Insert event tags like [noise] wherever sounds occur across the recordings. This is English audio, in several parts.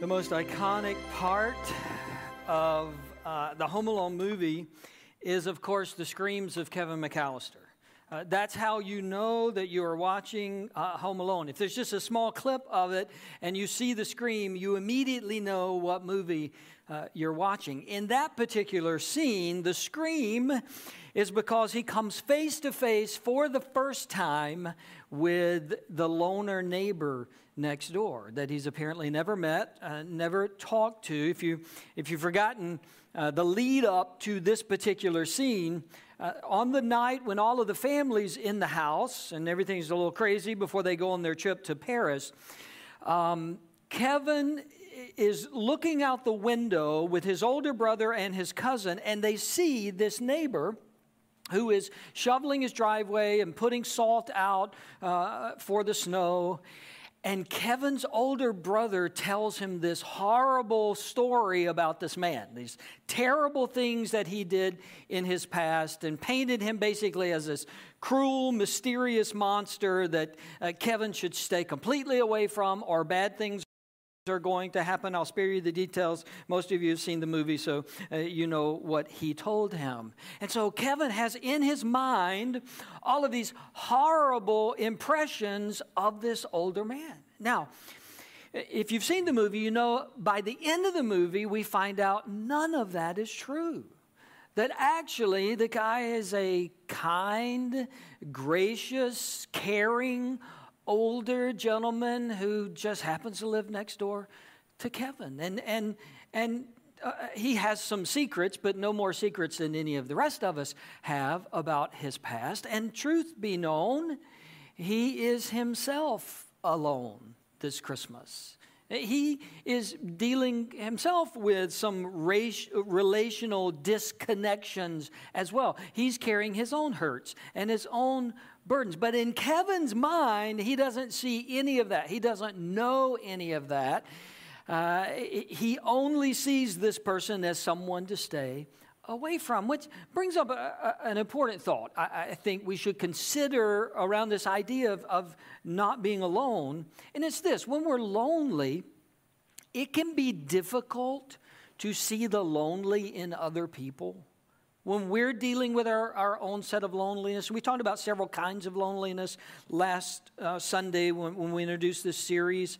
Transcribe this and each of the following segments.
The most iconic part of uh, the Home Alone movie is, of course, the screams of Kevin McAllister. Uh, that's how you know that you are watching uh, Home Alone. If there's just a small clip of it and you see the scream, you immediately know what movie uh, you're watching. In that particular scene, the scream is because he comes face to face for the first time with the loner neighbor next door that he's apparently never met, uh, never talked to. If, you, if you've forgotten uh, the lead up to this particular scene, uh, on the night when all of the families in the house and everything's a little crazy before they go on their trip to Paris, um, Kevin is looking out the window with his older brother and his cousin, and they see this neighbor who is shoveling his driveway and putting salt out uh, for the snow. And Kevin's older brother tells him this horrible story about this man, these terrible things that he did in his past, and painted him basically as this cruel, mysterious monster that uh, Kevin should stay completely away from, or bad things are going to happen. I'll spare you the details. Most of you have seen the movie, so uh, you know what he told him. And so Kevin has in his mind all of these horrible impressions of this older man. Now, if you've seen the movie, you know by the end of the movie, we find out none of that is true. That actually the guy is a kind, gracious, caring, older gentleman who just happens to live next door to Kevin. And, and, and uh, he has some secrets, but no more secrets than any of the rest of us have about his past. And truth be known, he is himself alone this Christmas. He is dealing himself with some race, relational disconnections as well. He's carrying his own hurts and his own burdens. But in Kevin's mind, he doesn't see any of that. He doesn't know any of that. Uh, he only sees this person as someone to stay away from, which brings up a, a, an important thought. I, I, think we should consider around this idea of, of not being alone. And it's this when we're lonely, it can be difficult to see the lonely in other people when we're dealing with our, our own set of loneliness, we talked about several kinds of loneliness last uh, Sunday when, when we introduced this series.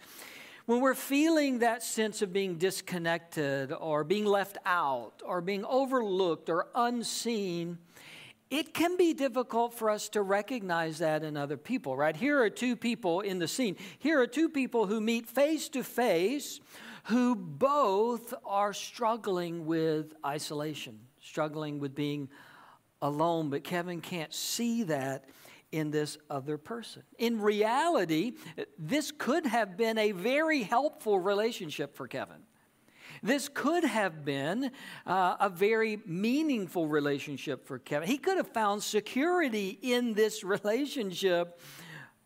When we're feeling that sense of being disconnected or being left out or being overlooked or unseen, it can be difficult for us to recognize that in other people, right? Here are two people in the scene. Here are two people who meet face to face who both are struggling with isolation struggling with being alone, but Kevin can't see that in this other person. In reality, this could have been a very helpful relationship for Kevin. This could have been uh, a very meaningful relationship for Kevin. He could have found security in this relationship,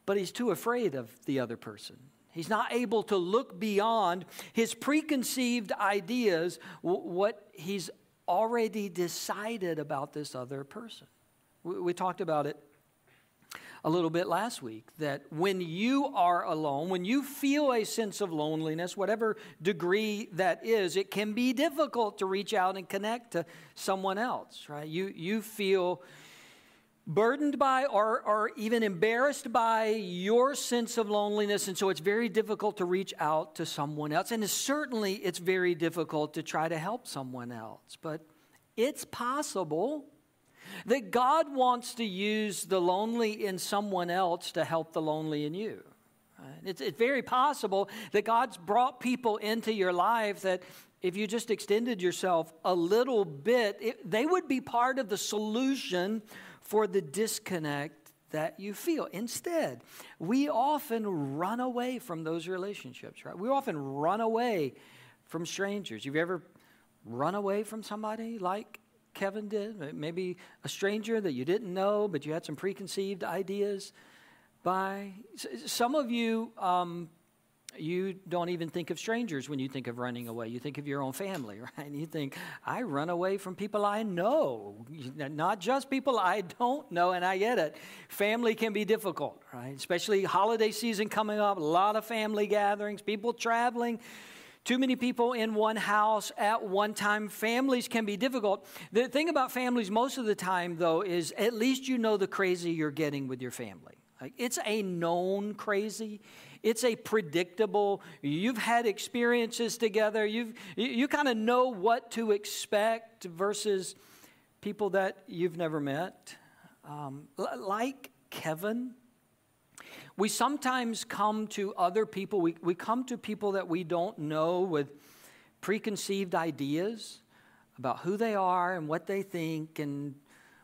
but he's too afraid of the other person. He's not able to look beyond his preconceived ideas, what he's already decided about this other person. We, we talked about it a little bit last week that when you are alone, when you feel a sense of loneliness, whatever degree that is, it can be difficult to reach out and connect to someone else, right? You, you feel burdened by or, or even embarrassed by your sense of loneliness and so it's very difficult to reach out to someone else and it's certainly it's very difficult to try to help someone else. But it's possible that god wants to use the lonely in someone else to help the lonely in you. It's, it's very possible that god's brought people into your life that if you just extended yourself a little bit it, they would be part of the solution for the disconnect that you feel. Instead, we often run away from those relationships, right? We often run away from strangers. You've ever run away from somebody like Kevin did? Maybe a stranger that you didn't know, but you had some preconceived ideas by. Some of you um, you don't even think of strangers when you think of running away. You think of your own family, [laughs] right? You think, I run away from people I know, not just people I don't know, and I get it. Family can be difficult, right? Especially holiday season coming up, a lot of family gatherings, people traveling Too many people in one house at one time. Families can be difficult. The thing about families most of the time, though, is at least you know the crazy you're getting with your family. Like, it's a known crazy. It's a predictable. You've had experiences together. You've you, you kind of know what to expect versus people that you've never met. Um, like Kevin, we sometimes come to other people, we, we come to people that we don't know with preconceived ideas about who they are and what they think and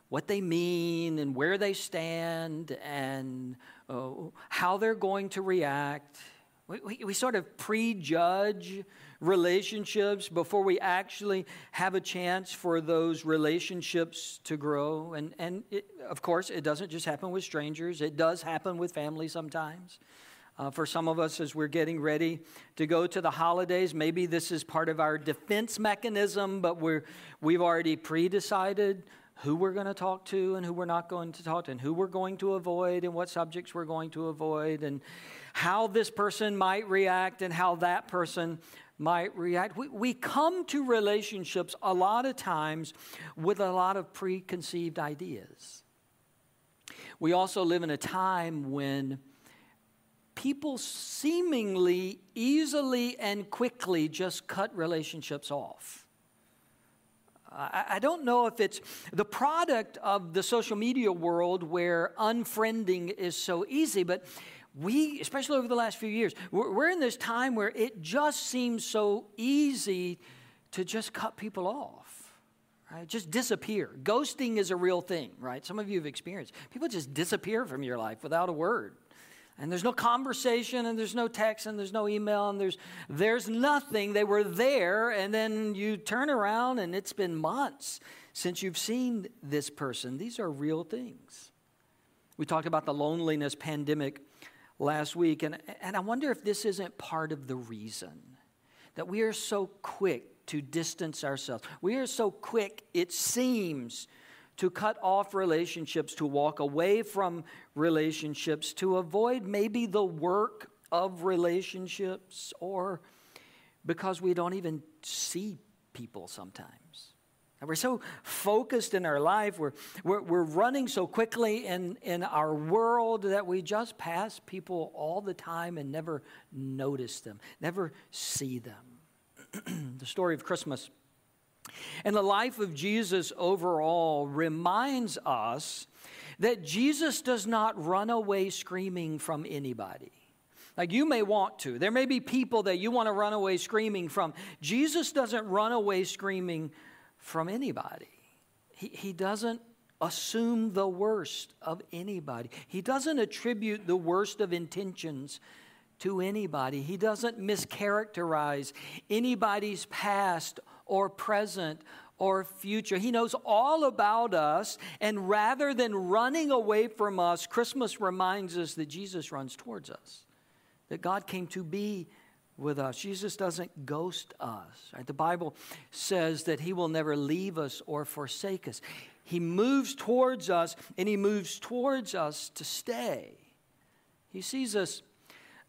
what they mean and where they stand and uh, how they're going to react. We, we, we, sort of prejudge relationships before we actually have a chance for those relationships to grow. And, and it, of course, it doesn't just happen with strangers, it does happen with family sometimes. Uh, for some of us, as we're getting ready to go to the holidays, maybe this is part of our defense mechanism, but we're, we've already pre decided who we're going to talk to and who we're not going to talk to, and who we're going to avoid and what subjects we're going to avoid. And how this person might react and how that person might react. We, we come to relationships a lot of times with a lot of preconceived ideas. We also live in a time when people seemingly easily and quickly just cut relationships off. I, don't know if it's the product of the social media world where unfriending is so easy, but we, especially over the last few years, we're, we're in this time where it just seems so easy to just cut people off. Right? Just disappear. Ghosting is a real thing, right? Some of you have experienced. People just disappear from your life without a word. And there's no conversation, and there's no text, and there's no email, and there's, there's nothing. They were there, and then you turn around, and it's been months since you've seen this person. These are real things. We talked about the loneliness pandemic last week. And, and I wonder if this isn't part of the reason that we are so quick to distance ourselves. We are so quick, it seems, to cut off relationships, to walk away from relationships, to avoid maybe the work of relationships, or because we don't even see people sometimes. And we're so focused in our life, we're, we're, we're running so quickly in, in our world that we just pass people all the time and never notice them, never see them. [clears throat] the story of Christmas and the life of Jesus overall reminds us that Jesus does not run away screaming from anybody. Like you may want to. There may be people that you want to run away screaming from. Jesus doesn't run away screaming from anybody. He, he doesn't assume the worst of anybody. He doesn't attribute the worst of intentions to anybody. He doesn't mischaracterize anybody's past or present or future. He knows all about us, and rather than running away from us, Christmas reminds us that Jesus runs towards us, that God came to be with us. Jesus doesn't ghost us. Right? The Bible says that he will never leave us or forsake us. He moves towards us and he moves towards us to stay. He sees us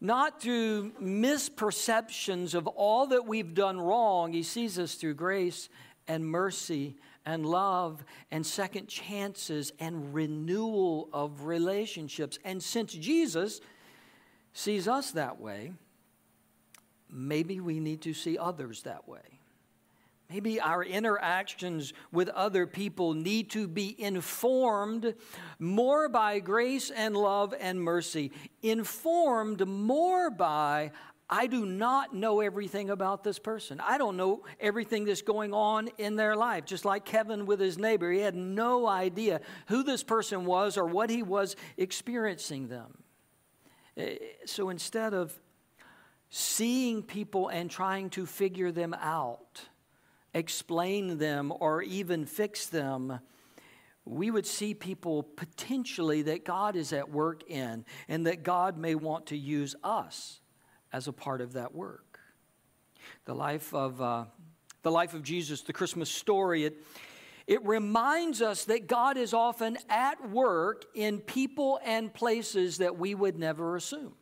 not through misperceptions of all that we've done wrong. He sees us through grace and mercy and love and second chances and renewal of relationships. And since Jesus sees us that way, maybe we need to see others that way. Maybe our interactions with other people need to be informed more by grace and love and mercy, informed more by I do not know everything about this person. I don't know everything that's going on in their life. Just like Kevin with his neighbor, he had no idea who this person was or what he was experiencing them. Eh, so instead of seeing people and trying to figure them out, explain them, or even fix them, we would see people potentially that God is at work in and that God may want to use us as a part of that work. The life of, uh, the life of Jesus, the Christmas story, it, it reminds us that God is often at work in people and places that we would never assume.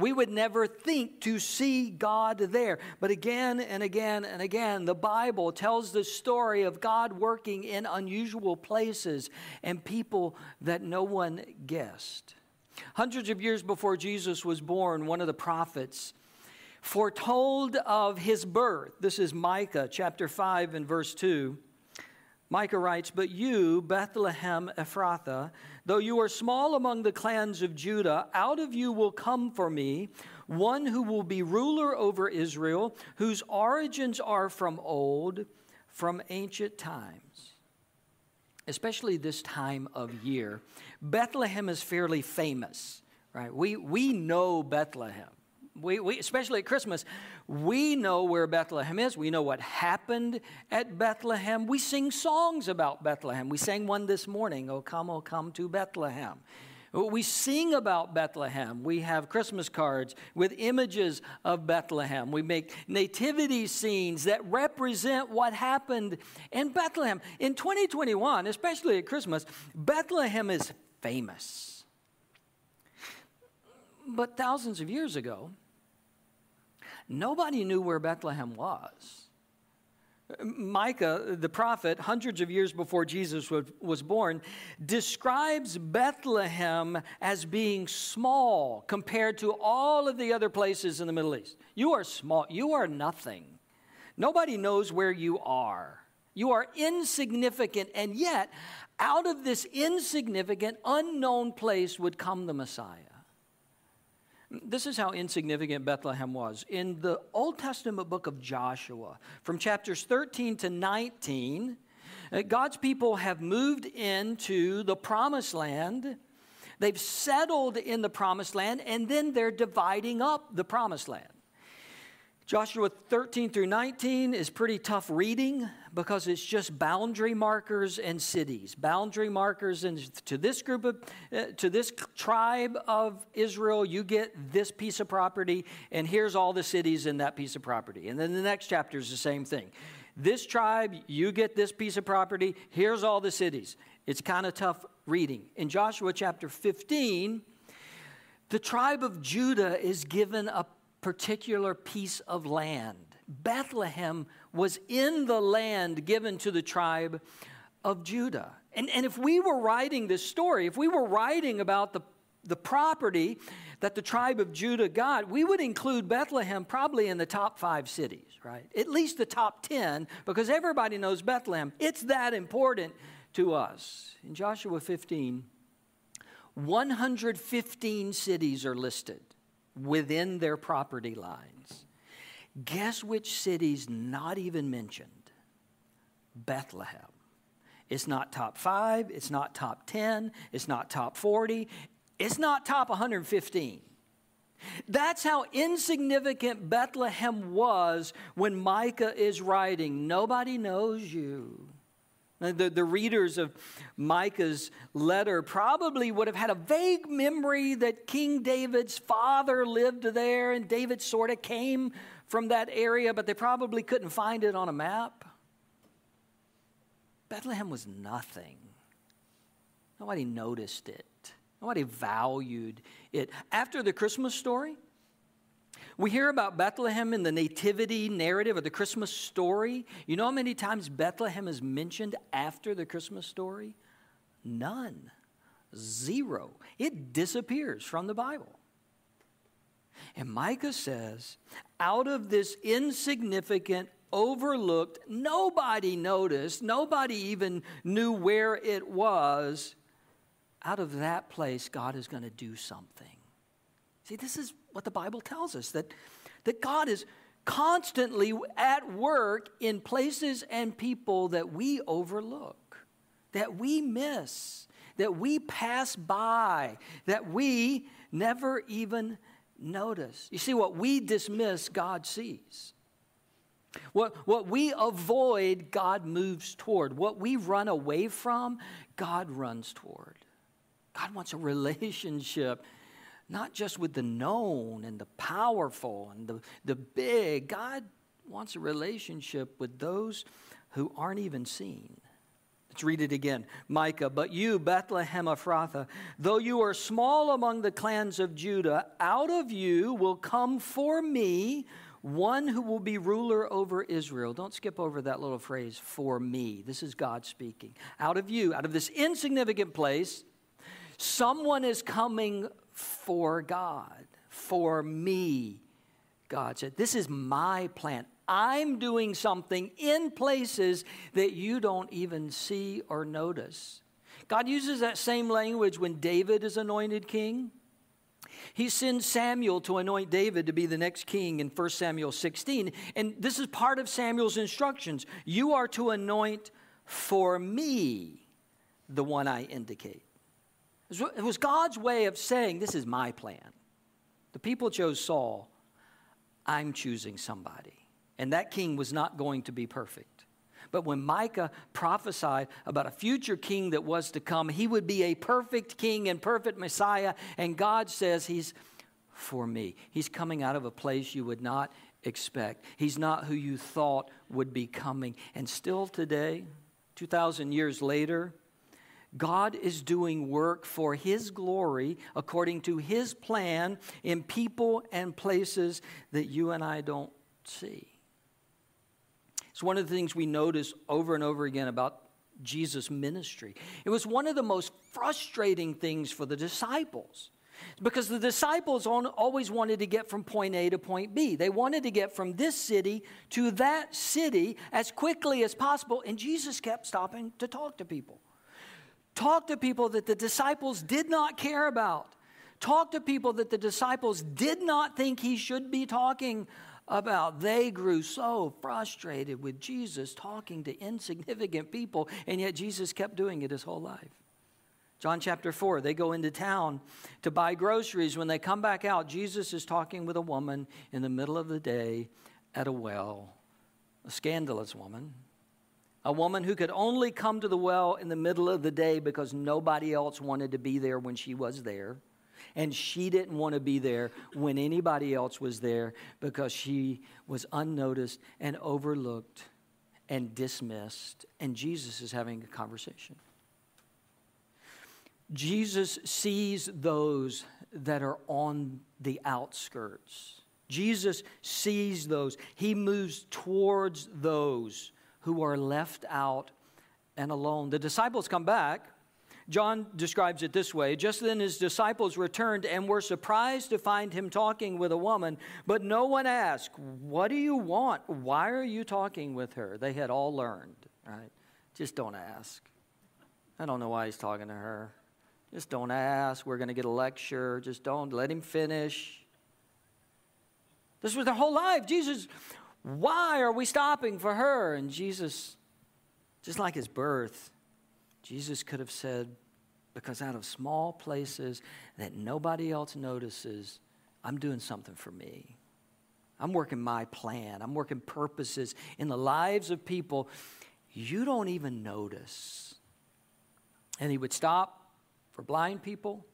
We would never think to see God there. But again and again and again, the Bible tells the story of God working in unusual places and people that no one guessed. Hundreds of years before Jesus was born, one of the prophets foretold of his birth. This is Micah chapter 5 and verse 2. Micah writes, But you, Bethlehem Ephrathah, though you are small among the clans of Judah, out of you will come for me one who will be ruler over Israel, whose origins are from old, from ancient times. Especially this time of year. Bethlehem is fairly famous, right? We, we know Bethlehem. We, we, especially at Christmas, we know where Bethlehem is. We know what happened at Bethlehem. We sing songs about Bethlehem. We sang one this morning, Oh Come, Oh Come to Bethlehem. We sing about Bethlehem. We have Christmas cards with images of Bethlehem. We make nativity scenes that represent what happened in Bethlehem. In 2021, especially at Christmas, Bethlehem is famous. But thousands of years ago, nobody knew where Bethlehem was. Micah, the prophet, hundreds of years before Jesus was born, describes Bethlehem as being small compared to all of the other places in the Middle East. You are small, you are nothing. Nobody knows where you are. You are insignificant, and yet, out of this insignificant, unknown place would come the Messiah. This is how insignificant Bethlehem was. In the Old Testament book of Joshua, from chapters 13 to 19, uh, God's people have moved into the promised land. They've settled in the promised land, and then they're dividing up the promised land. Joshua 13 through 19 is pretty tough reading because it's just boundary markers and cities. Boundary markers, and to this group of, uh, to this tribe of Israel, you get this piece of property, and here's all the cities in that piece of property. And then the next chapter is the same thing. This tribe, you get this piece of property, here's all the cities. It's kind of tough reading. In Joshua chapter 15, the tribe of Judah is given a particular piece of land. Bethlehem was in the land given to the tribe of Judah. And, and if we were writing this story, if we were writing about the, the property that the tribe of Judah got, we would include Bethlehem probably in the top five cities, right? At least the top 10, because everybody knows Bethlehem. It's that important to us. In Joshua 15, 115 cities are listed within their property lines. Guess which city's not even mentioned? Bethlehem. It's not top five, it's not top 10, it's not top 40, it's not top 115. That's how insignificant Bethlehem was when Micah is writing. Nobody knows you. The, the readers of Micah's letter probably would have had a vague memory that King David's father lived there and David sort of came from that area, but they probably couldn't find it on a map. Bethlehem was nothing. Nobody noticed it, nobody valued it. After the Christmas story, we hear about Bethlehem in the nativity narrative of the Christmas story. You know how many times Bethlehem is mentioned after the Christmas story? None. Zero. It disappears from the Bible. And Micah says, out of this insignificant, overlooked, nobody noticed, nobody even knew where it was, out of that place, God is going to do something. See, this is what the Bible tells us that, that God is constantly at work in places and people that we overlook, that we miss, that we pass by, that we never even notice. You see, what we dismiss, God sees. What, what we avoid, God moves toward. What we run away from, God runs toward. God wants a relationship not just with the known and the powerful and the, the big. God wants a relationship with those who aren't even seen. Let's read it again. Micah, but you, Bethlehem Ephrathah, though you are small among the clans of Judah, out of you will come for me one who will be ruler over Israel. Don't skip over that little phrase, for me. This is God speaking. Out of you, out of this insignificant place, someone is coming for God, for me. God said, This is my plan. I'm doing something in places that you don't even see or notice. God uses that same language when David is anointed king. He sends Samuel to anoint David to be the next king in 1 Samuel 16. And this is part of Samuel's instructions. You are to anoint for me the one I indicate. It was God's way of saying, This is my plan. The people chose Saul. I'm choosing somebody. And that king was not going to be perfect. But when Micah prophesied about a future king that was to come, he would be a perfect king and perfect Messiah. And God says he's for me. He's coming out of a place you would not expect. He's not who you thought would be coming. And still today, 2,000 years later, God is doing work for His glory according to His plan in people and places that you and I don't see. It's one of the things we notice over and over again about Jesus' ministry. It was one of the most frustrating things for the disciples because the disciples always wanted to get from point A to point B. They wanted to get from this city to that city as quickly as possible, and Jesus kept stopping to talk to people. Talk to people that the disciples did not care about. Talk to people that the disciples did not think he should be talking about they grew so frustrated with Jesus talking to insignificant people, and yet Jesus kept doing it his whole life. John chapter 4, they go into town to buy groceries. When they come back out, Jesus is talking with a woman in the middle of the day at a well, a scandalous woman. A woman who could only come to the well in the middle of the day because nobody else wanted to be there when she was there. And she didn't want to be there when anybody else was there because she was unnoticed and overlooked and dismissed. And Jesus is having a conversation. Jesus sees those that are on the outskirts. Jesus sees those. He moves towards those who are left out and alone. The disciples come back John describes it this way Just then his disciples returned and were surprised to find him talking with a woman, but no one asked, What do you want? Why are you talking with her? They had all learned, right? Just don't ask. I don't know why he's talking to her. Just don't ask. We're going to get a lecture. Just don't let him finish. This was their whole life. Jesus, why are we stopping for her? And Jesus, just like his birth, Jesus could have said, because out of small places that nobody else notices, I'm doing something for me. I'm working my plan. I'm working purposes in the lives of people you don't even notice. And he would stop for blind people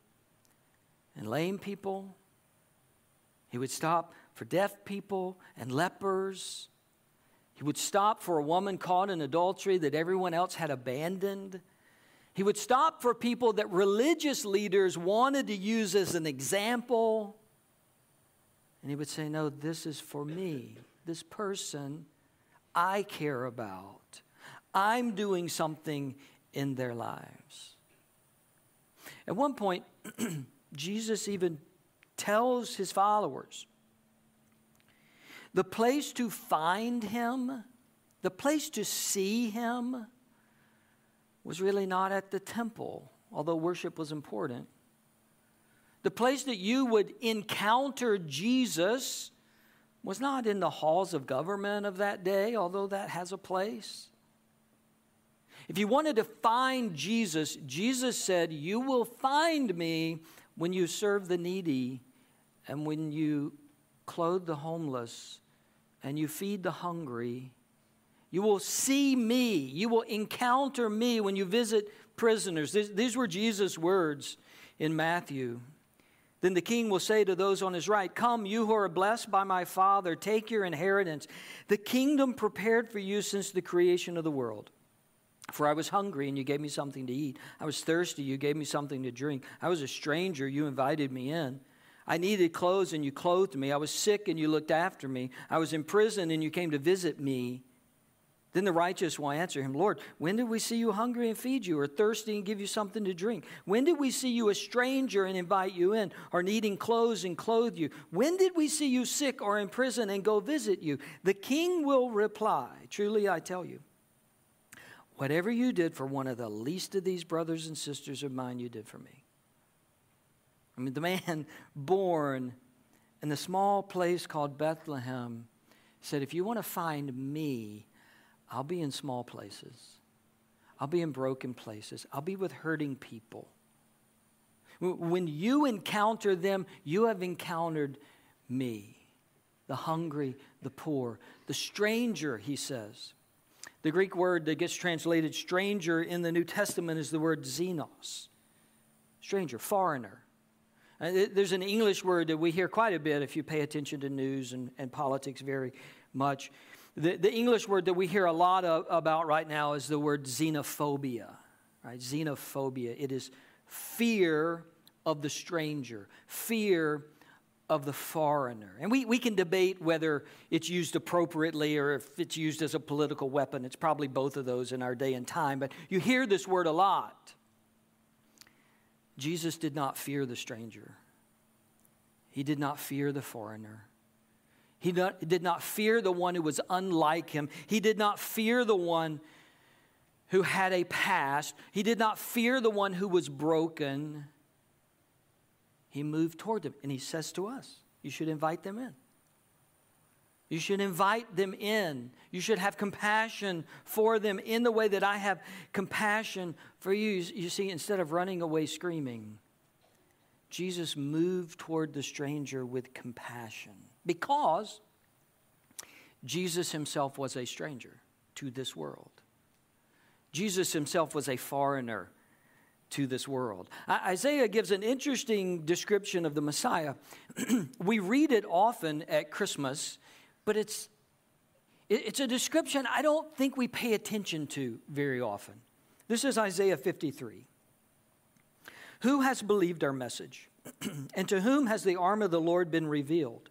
and lame people. He would stop for deaf people and lepers. He would stop for a woman caught in adultery that everyone else had abandoned. He would stop for people that religious leaders wanted to use as an example. And he would say, No, this is for me, this person I care about. I'm doing something in their lives. At one point, [clears throat] Jesus even tells his followers the place to find him, the place to see him, was really not at the temple, although worship was important. The place that you would encounter Jesus was not in the halls of government of that day, although that has a place. If you wanted to find Jesus, Jesus said, You will find me when you serve the needy and when you clothe the homeless and you feed the hungry you will see me. You will encounter me when you visit prisoners. These, these were Jesus' words in Matthew. Then the king will say to those on his right, Come, you who are blessed by my Father, take your inheritance, the kingdom prepared for you since the creation of the world. For I was hungry, and you gave me something to eat. I was thirsty, you gave me something to drink. I was a stranger, you invited me in. I needed clothes, and you clothed me. I was sick, and you looked after me. I was in prison, and you came to visit me. Then the righteous will answer him, Lord, when did we see you hungry and feed you, or thirsty and give you something to drink? When did we see you a stranger and invite you in, or needing clothes and clothe you? When did we see you sick or in prison and go visit you? The king will reply, Truly I tell you, whatever you did for one of the least of these brothers and sisters of mine, you did for me. I mean, the man [laughs] born in the small place called Bethlehem said, If you want to find me, I'll be in small places. I'll be in broken places. I'll be with hurting people. When you encounter them, you have encountered me, the hungry, the poor, the stranger, he says. The Greek word that gets translated stranger in the New Testament is the word xenos stranger, foreigner. Uh, there's an English word that we hear quite a bit if you pay attention to news and, and politics very much. The, the English word that we hear a lot of, about right now is the word xenophobia. Right? Xenophobia. It is fear of the stranger, fear of the foreigner. And we, we can debate whether it's used appropriately or if it's used as a political weapon. It's probably both of those in our day and time, but you hear this word a lot. Jesus did not fear the stranger, he did not fear the foreigner. He did not fear the one who was unlike him. He did not fear the one who had a past. He did not fear the one who was broken. He moved toward them and he says to us, You should invite them in. You should invite them in. You should have compassion for them in the way that I have compassion for you. You see, instead of running away screaming, Jesus moved toward the stranger with compassion because Jesus himself was a stranger to this world. Jesus himself was a foreigner to this world. Isaiah gives an interesting description of the Messiah. [clears throat] we read it often at Christmas, but it's, it's a description I don't think we pay attention to very often. This is Isaiah 53. Who has believed our message? [clears throat] and to whom has the arm of the Lord been revealed?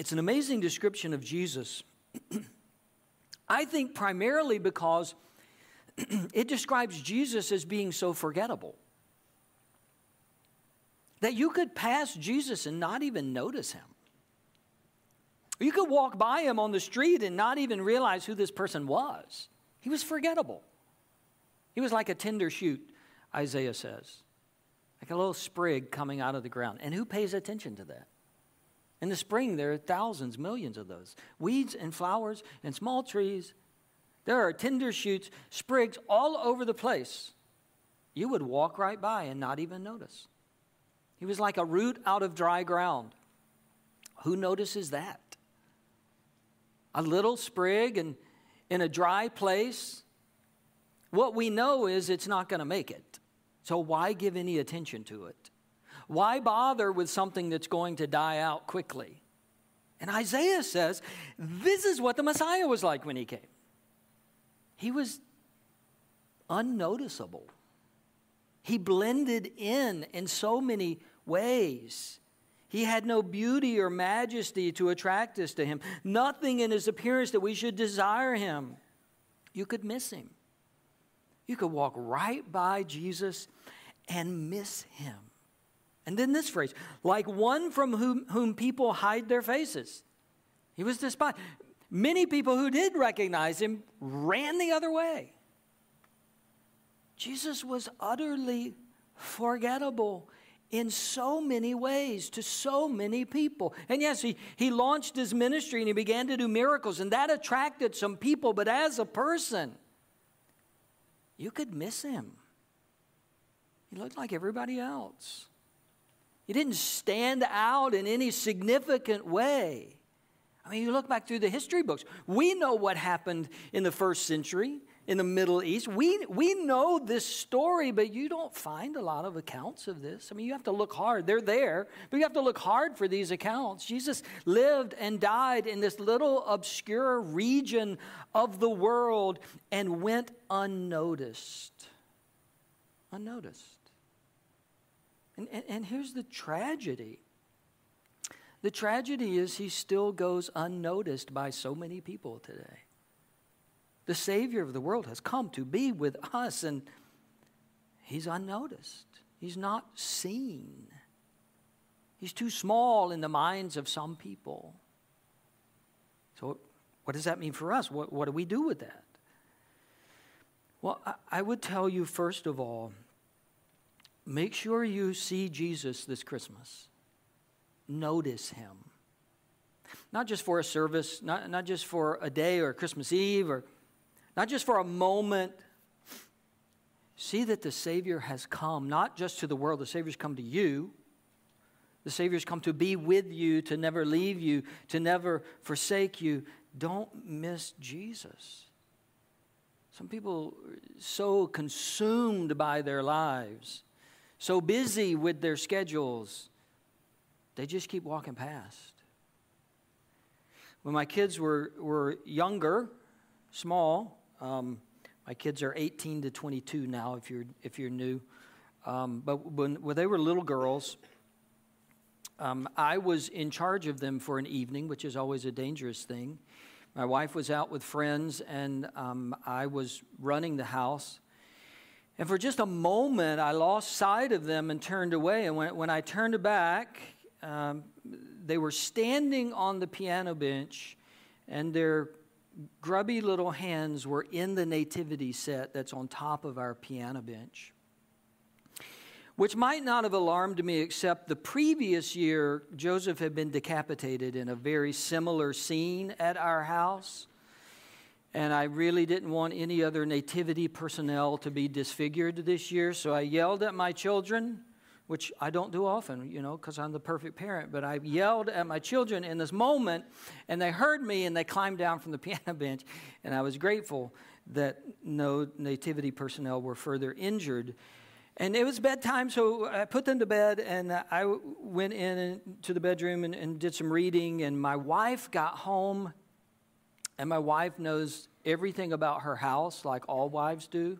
It's an amazing description of Jesus. [clears throat] I think primarily because [clears throat] it describes Jesus as being so forgettable. That you could pass Jesus and not even notice him. You could walk by him on the street and not even realize who this person was. He was forgettable. He was like a tender shoot, Isaiah says, like a little sprig coming out of the ground. And who pays attention to that? In the spring, there are thousands, millions of those weeds and flowers and small trees. There are tender shoots, sprigs all over the place. You would walk right by and not even notice. He was like a root out of dry ground. Who notices that? A little sprig and in a dry place. What we know is it's not going to make it. So why give any attention to it? Why bother with something that's going to die out quickly? And Isaiah says this is what the Messiah was like when he came. He was unnoticeable. He blended in in so many ways. He had no beauty or majesty to attract us to him, nothing in his appearance that we should desire him. You could miss him. You could walk right by Jesus and miss him. And then this phrase, like one from whom, whom people hide their faces. He was despised. Many people who did recognize him ran the other way. Jesus was utterly forgettable in so many ways to so many people. And yes, he, he launched his ministry and he began to do miracles, and that attracted some people, but as a person, you could miss him. He looked like everybody else. He didn't stand out in any significant way. I mean, you look back through the history books. We know what happened in the first century in the Middle East. We, we know this story, but you don't find a lot of accounts of this. I mean, you have to look hard. They're there, but you have to look hard for these accounts. Jesus lived and died in this little obscure region of the world and went unnoticed. Unnoticed. And, and, and here's the tragedy the tragedy is he still goes unnoticed by so many people today. The Savior of the world has come to be with us, and he's unnoticed. He's not seen. He's too small in the minds of some people. So, what does that mean for us? What, what do we do with that? Well, I, I would tell you, first of all, make sure you see Jesus this Christmas notice him. Not just for a service, not, not just for a day or Christmas Eve, or not just for a moment. See that the Savior has come, not just to the world, the Savior's come to you. The Savior's come to be with you, to never leave you, to never forsake you. Don't miss Jesus. Some people are so consumed by their lives, so busy with their schedules, they just keep walking past. When my kids were, were younger, small, um, my kids are 18 to 22 now, if you're, if you're new. Um, but when, when they were little girls, um, I was in charge of them for an evening, which is always a dangerous thing. My wife was out with friends, and um, I was running the house. And for just a moment, I lost sight of them and turned away. And when, when I turned back, um, they were standing on the piano bench, and their grubby little hands were in the nativity set that's on top of our piano bench. Which might not have alarmed me, except the previous year, Joseph had been decapitated in a very similar scene at our house. And I really didn't want any other nativity personnel to be disfigured this year, so I yelled at my children which I don't do often, you know, because I'm the perfect parent. But I yelled at my children in this moment, and they heard me and they climbed down from the [laughs] piano bench. And I was grateful that no nativity personnel were further injured. And it was bedtime, so I put them to bed, and I went in to the bedroom and, and did some reading. And my wife got home, and my wife knows everything about her house, like all wives do,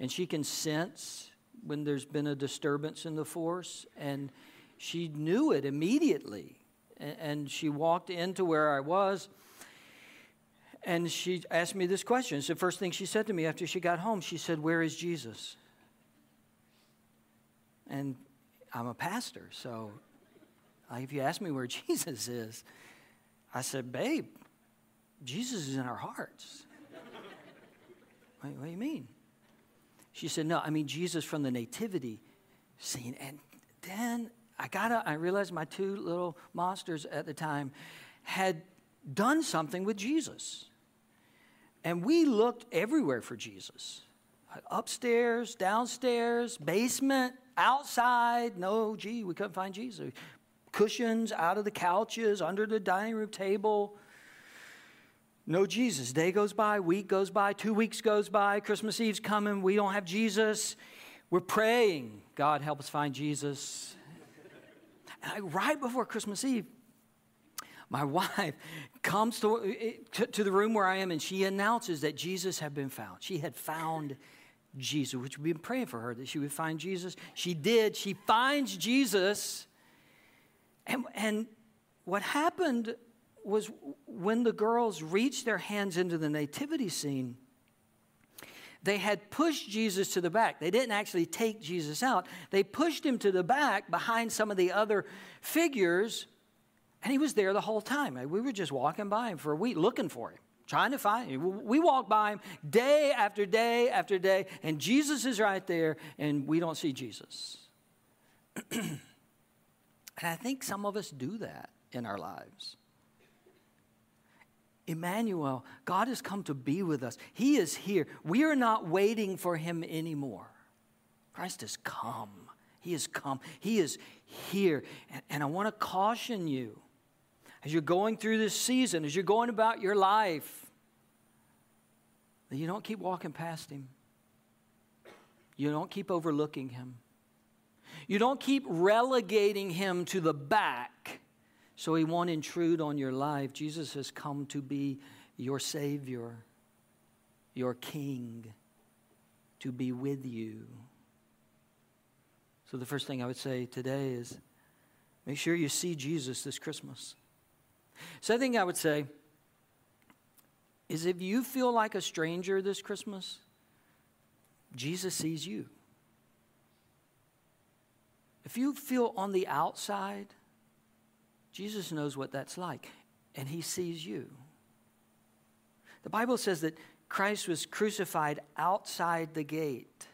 and she can sense when there's been a disturbance in the force, and she knew it immediately. And she walked into where I was, and she asked me this question. It's the first thing she said to me after she got home. She said, Where is Jesus? And I'm a pastor, so if you ask me where [laughs] Jesus is, I said, Babe, Jesus is in our hearts. what, what do you mean? She said, No, I mean Jesus from the nativity scene. And then I got I realized my two little monsters at the time had done something with Jesus. And we looked everywhere for Jesus upstairs, downstairs, basement, outside. No, gee, we couldn't find Jesus. Cushions out of the couches, under the dining room table. No Jesus. Day goes by, week goes by, two weeks goes by, Christmas Eve's coming, we don't have Jesus. We're praying, God help us find Jesus. I, right before Christmas Eve, my [laughs] wife comes to, to, to, the room where I am and she announces that Jesus had been found. She had found Jesus, which we've been praying for her that she would find Jesus. She did. She finds Jesus. And, and what happened was when the girls reached their hands into the nativity scene, they had pushed Jesus to the back. They didn't actually take Jesus out, they pushed him to the back behind some of the other figures, and he was there the whole time. We were just walking by him for a week looking for him. Trying to find him. We walk by him day after day after day, and Jesus is right there, and we don't see Jesus. [clears throat] and I think some of us do that in our lives. Emmanuel, God has come to be with us. He is here. We are not waiting for him anymore. Christ has come. He has come. He is here. And, and I want to caution you as you're going through this season, as you're going about your life, that you don't keep walking past him. You don't keep overlooking him. You don't keep relegating him to the back so he won't intrude on your life. Jesus has come to be your Savior, your King, to be with you. So, the first thing I would say today is make sure you see Jesus this Christmas. Second thing I would say is if you feel like a stranger this Christmas, Jesus sees you. If you feel on the outside, Jesus knows what that's like, and he sees you. The Bible says that Christ was crucified outside the gate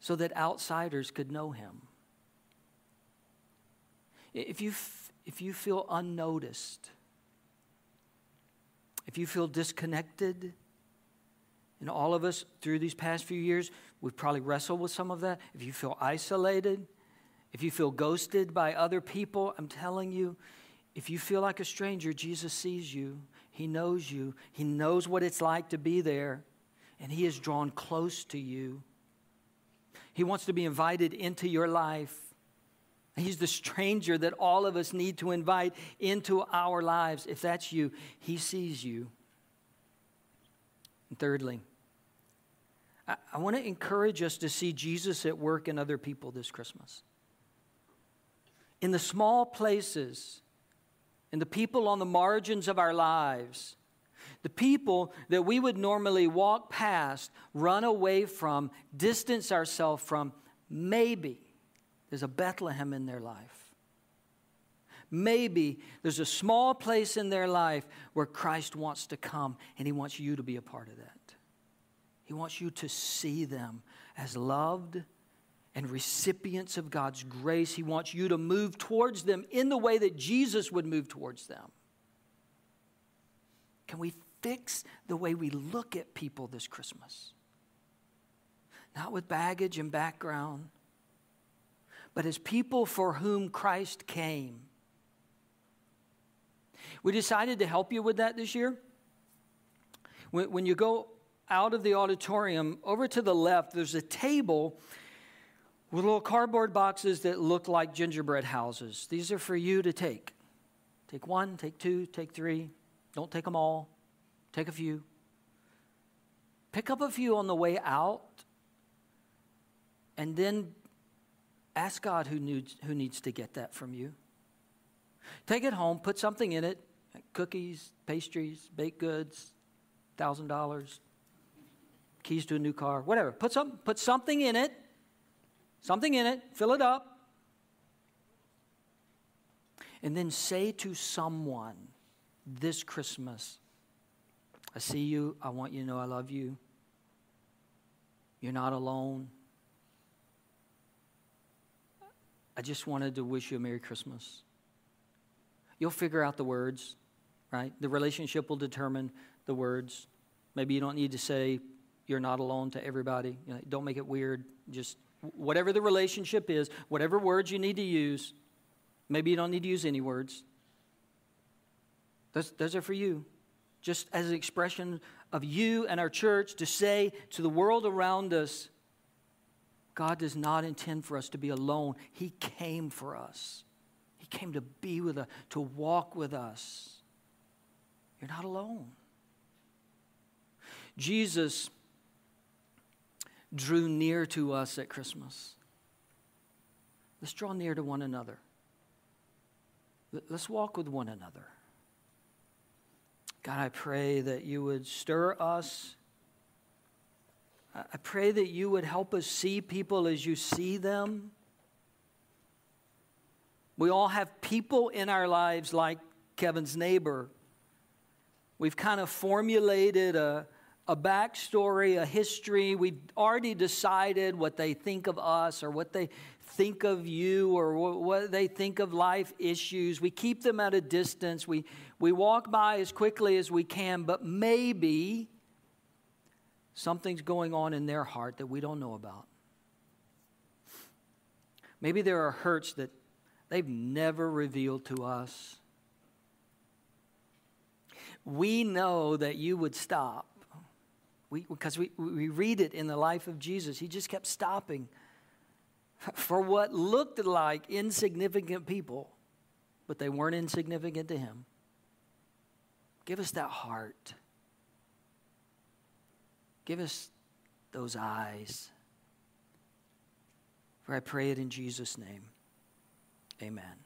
so that outsiders could know him. If you, if you feel unnoticed, if you feel disconnected, and all of us through these past few years, we've probably wrestled with some of that. If you feel isolated, if you feel ghosted by other people, I'm telling you, if you feel like a stranger, Jesus sees you. He knows you. He knows what it's like to be there, and He is drawn close to you. He wants to be invited into your life. He's the stranger that all of us need to invite into our lives. If that's you, He sees you. And thirdly, I, I want to encourage us to see Jesus at work in other people this Christmas. In the small places, in the people on the margins of our lives, the people that we would normally walk past, run away from, distance ourselves from, maybe there's a Bethlehem in their life. Maybe there's a small place in their life where Christ wants to come and he wants you to be a part of that. He wants you to see them as loved and recipients of God's grace. He wants you to move towards them in the way that Jesus would move towards them. Can we fix the way we look at people this Christmas. Not with baggage and background, but as people for whom Christ came. We decided to help you with that this year. When, when you go out of the auditorium, over to the left, there's a table with little cardboard boxes that look like gingerbread houses. These are for you to take. Take one, take two, take three. Don't take them all. Take a few. Pick up a few on the way out, and then ask God who needs, who needs to get that from you. Take it home, put something in it cookies, pastries, baked goods, $1,000, keys to a new car, whatever. Put, some, put something in it, something in it, fill it up, and then say to someone this Christmas, I see you. I want you to know I love you. You're not alone. I just wanted to wish you a Merry Christmas. You'll figure out the words, right? The relationship will determine the words. Maybe you don't need to say you're not alone to everybody. You know, don't make it weird. Just whatever the relationship is, whatever words you need to use, maybe you don't need to use any words. Those, those are for you just as an expression of you and our church to say to the world around us, God does not intend for us to be alone. He came for us. He came to be with us, to walk with us. You're not alone. Jesus drew near to us at Christmas. Let's draw near to one another. Let's walk with one another. God, I pray that you would stir us. I pray that you would help us see people as you see them. We all have people in our lives like Kevin's neighbor. We've kind of formulated a, a backstory, a history. We've already decided what they think of us or what they think of you or what they think of life issues. We keep them at a distance. We, we walk by as quickly as we can, but maybe, Something's going on in their heart that we don't know about. Maybe there are hurts that they've never revealed to us. We know that you would stop. We, because we, we read it in the life of Jesus. He just kept stopping [laughs] for what looked like insignificant people, but they weren't insignificant to him. Give us that heart. Give us those eyes. For I pray it in Jesus' name. Amen.